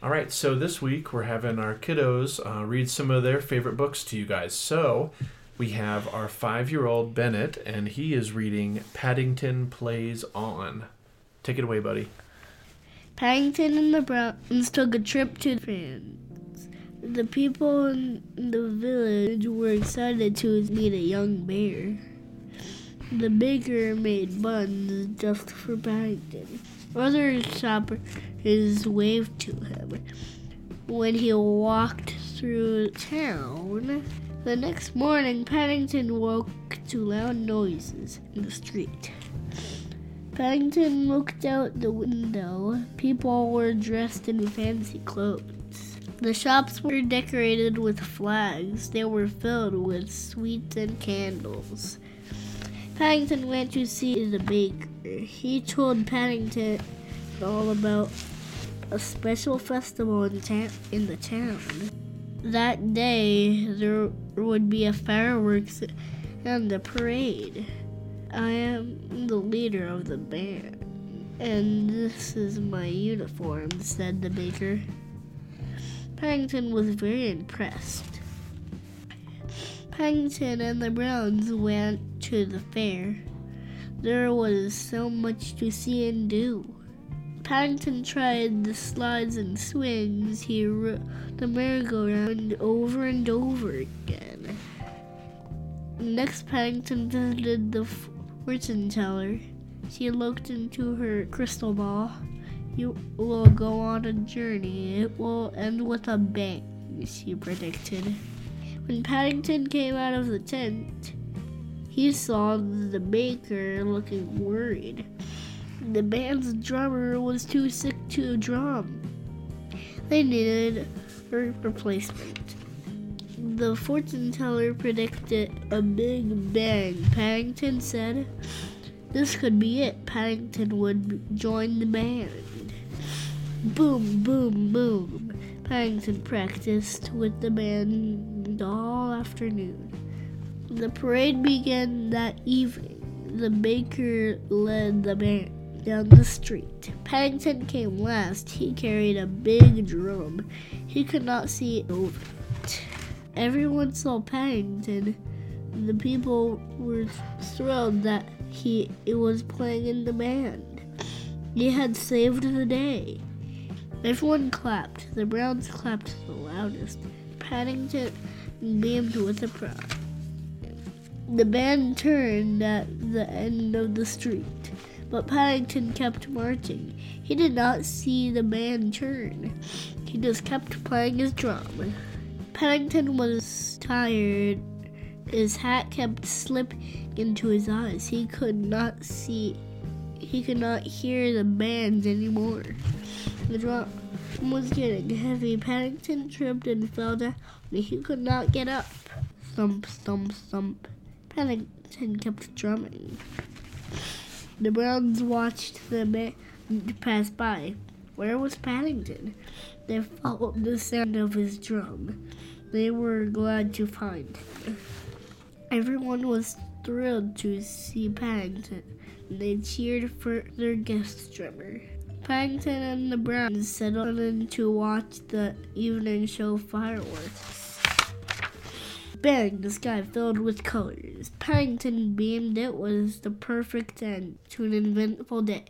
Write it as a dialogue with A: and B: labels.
A: All right, so this week we're having our kiddos uh, read some of their favorite books to you guys. So we have our five year old Bennett, and he is reading Paddington Plays On. Take it away, buddy.
B: Paddington and the Browns took a trip to France. The people in the village were excited to meet a young bear. The baker made buns just for Paddington. Other shoppers waved to him when he walked through town. The next morning, Paddington woke to loud noises in the street. Paddington looked out the window. People were dressed in fancy clothes. The shops were decorated with flags. They were filled with sweets and candles. Paddington went to see the baker. He told Paddington all about a special festival in, ta- in the town. That day, there would be a fireworks and a parade. I am the leader of the band, and this is my uniform, said the baker. Paddington was very impressed. Paddington and the Browns went to the fair. There was so much to see and do. Paddington tried the slides and swings. He rode the merry-go-round over and over again. Next, Paddington visited the fortune teller. She looked into her crystal ball. You will go on a journey. It will end with a bang, she predicted. When Paddington came out of the tent, he saw the baker looking worried. The band's drummer was too sick to drum. They needed a replacement. The fortune teller predicted a big bang. Paddington said this could be it. Paddington would join the band. Boom, boom, boom. Paddington practiced with the band all afternoon. The parade began that evening. The baker led the band down the street. Paddington came last. He carried a big drum. He could not see over it. Everyone saw Paddington. The people were thrilled that he was playing in the band. He had saved the day. Everyone clapped. The Browns clapped the loudest. Paddington beamed with a pride. The band turned at the end of the street, but Paddington kept marching. He did not see the band turn. He just kept playing his drum. Paddington was tired. His hat kept slipping into his eyes. He could not see. He could not hear the band anymore. The drum was getting heavy. Paddington tripped and fell down. He could not get up. Thump, thump, thump. Paddington kept drumming. The Browns watched the band pass by. Where was Paddington? They followed the sound of his drum. They were glad to find him. Everyone was thrilled to see Paddington. They cheered for their guest drummer. Paddington and the Browns settled in to watch the evening show fireworks. Bang! The sky filled with colors. Paddington beamed it was the perfect end to an eventful day.